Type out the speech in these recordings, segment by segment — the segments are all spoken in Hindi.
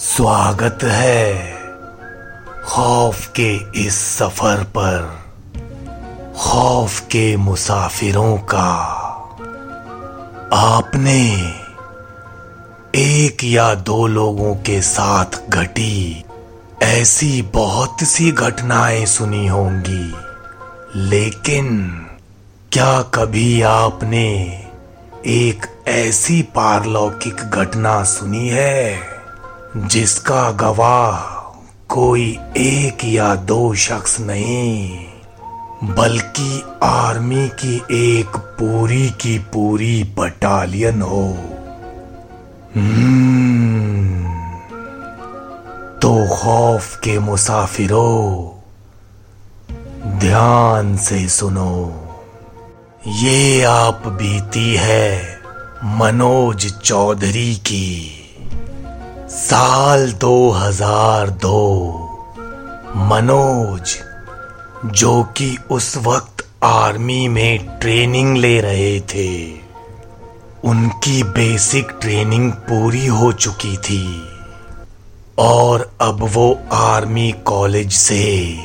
स्वागत है खौफ के इस सफ़र पर, खौफ के मुसाफिरों का। आपने एक या दो लोगों के साथ घटी, ऐसी बहुत सी घटनाएँ सुनी होंगी। लेकिन क्या कभी आपने एक ऐसी पारलौकिक घटना सुनी है? जिसका गवाह कोई एक या दो शख्स नहीं बल्कि आर्मी की एक पूरी की पूरी बटालियन हो। हम्म, तो खौफ के मुसाफिरों ध्यान से सुनो। ये आप बीती है मनोज चौधरी की। साल 2002 मनोज, जो कि उस वक्त आर्मी में ट्रेनिंग ले रहे थे, उनकी बेसिक ट्रेनिंग पूरी हो चुकी थी। और अब वो आर्मी कॉलेज से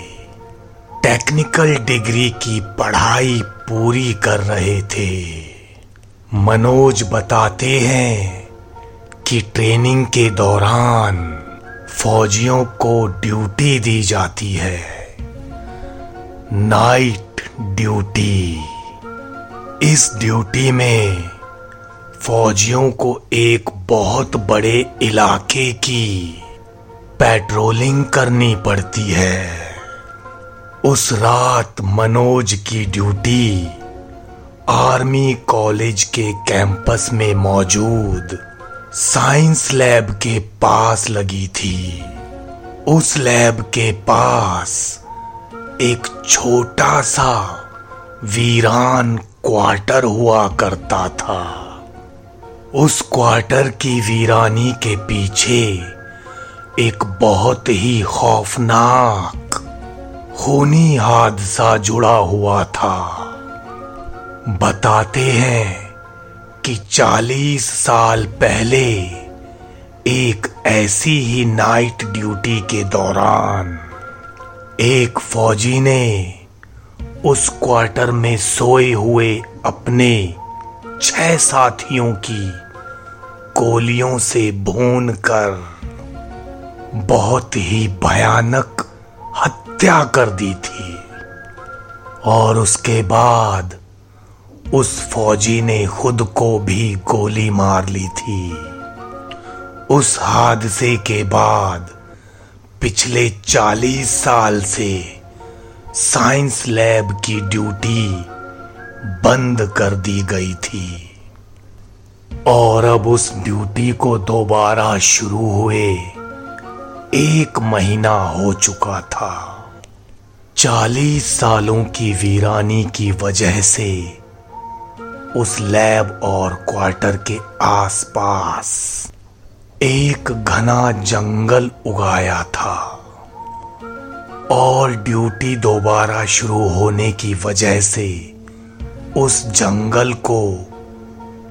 टेक्निकल डिग्री की पढ़ाई पूरी कर रहे थे। मनोज बताते हैं कि ट्रेनिंग के दौरान फौजियों को ड्यूटी दी जाती है। Night duty. इस ड्यूटी में फौजियों को एक बहुत बड़े इलाके की पेट्रोलिंग करनी पड़ती है। उस रात मनोज की ड्यूटी आर्मी कॉलेज के कैंपस में मौजूद साइंस लैब के पास लगी थी। उस लैब के पास एक छोटा सा वीरान क्वार्टर हुआ करता था। उस क्वार्टर की वीरानी के पीछे एक बहुत ही खौफनाक, खूनी हादसा जुड़ा हुआ था। बताते हैं कि चालीस साल पहले एक ऐसी ही नाइट ड्यूटी के दौरान एक फौजी ने उस क्वार्टर में सोए हुए अपने छह साथियों की गोलियों से भून कर बहुत ही भयानक हत्या कर दी थी। और उसके बाद उस फौजी ने खुद को भी गोली मार ली थी। उस हादसे के बाद, पिछले चालीस साल से साइंस लैब की ड्यूटी बंद कर दी गई थी। और अब उस ड्यूटी को दोबारा शुरू हुए एक महीना हो चुका था। चालीस सालों की वीरानी की वजह से उस लैब और क्वार्टर के आसपास एक घना जंगल उगाया था। और ड्यूटी दोबारा शुरू होने की वजह से उस जंगल को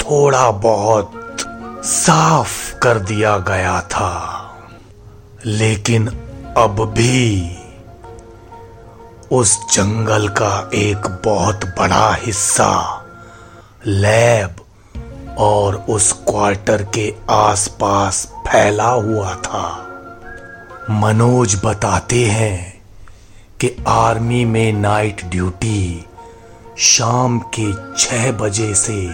थोड़ा बहुत साफ़ कर दिया गया था। लेकिन अब भी उस जंगल का एक बहुत बड़ा हिस्सा लैब और उस क्वार्टर के आसपास फैला हुआ था। मनोज बताते हैं कि आर्मी में नाइट ड्यूटी शाम के छह बजे से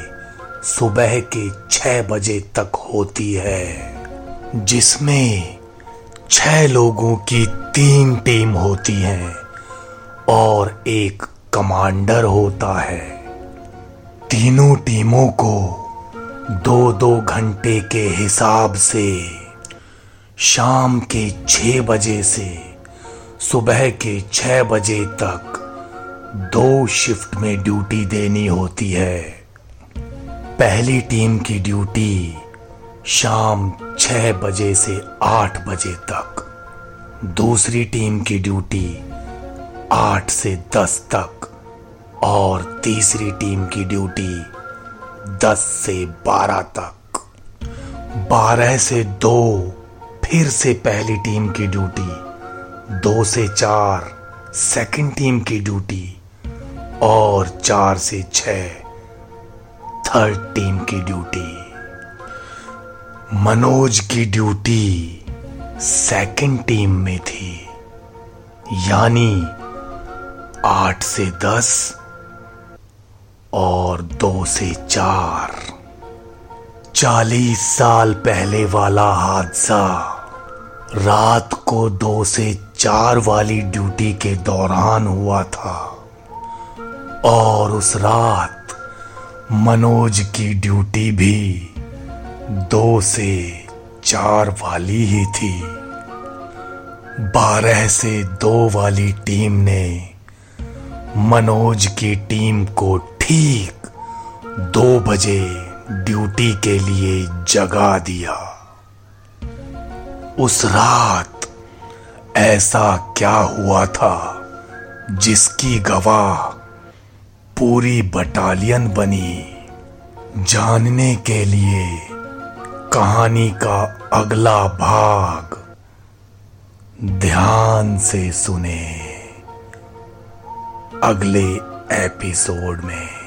सुबह के छह बजे तक होती है, जिसमें छह लोगों की तीन टीम होती हैं और एक कमांडर होता है। तीनों टीमों को दो दो घंटे के हिसाब से शाम के छह बजे से सुबह के छह बजे तक दो शिफ्ट में ड्यूटी देनी होती है। पहली टीम की ड्यूटी शाम छह बजे से आठ बजे तक। दूसरी टीम की ड्यूटी आठ से दस तक। और तीसरी टीम की ड्यूटी 10 से 12 तक। 12 से 2 फिर से पहली टीम की ड्यूटी। दो से चार सेकंड टीम की ड्यूटी। और चार से छ थर्ड टीम की ड्यूटी। मनोज की ड्यूटी सेकंड टीम में थी। यानी आठ से दस और दो से चार। चालीस साल पहले वाला हादसा रात को दो से चार वाली ड्यूटी के दौरान हुआ था। और उस रात मनोज की ड्यूटी भी दो से चार वाली ही थी। बारह से दो वाली टीम ने मनोज की टीम को ठीक दो बजे ड्यूटी के लिए जगा दिया। उस रात ऐसा क्या हुआ था जिसकी गवाह पूरी बटालियन बनी जानने के लिए कहानी का अगला भाग ध्यान से सुने अगले एपिसोड में।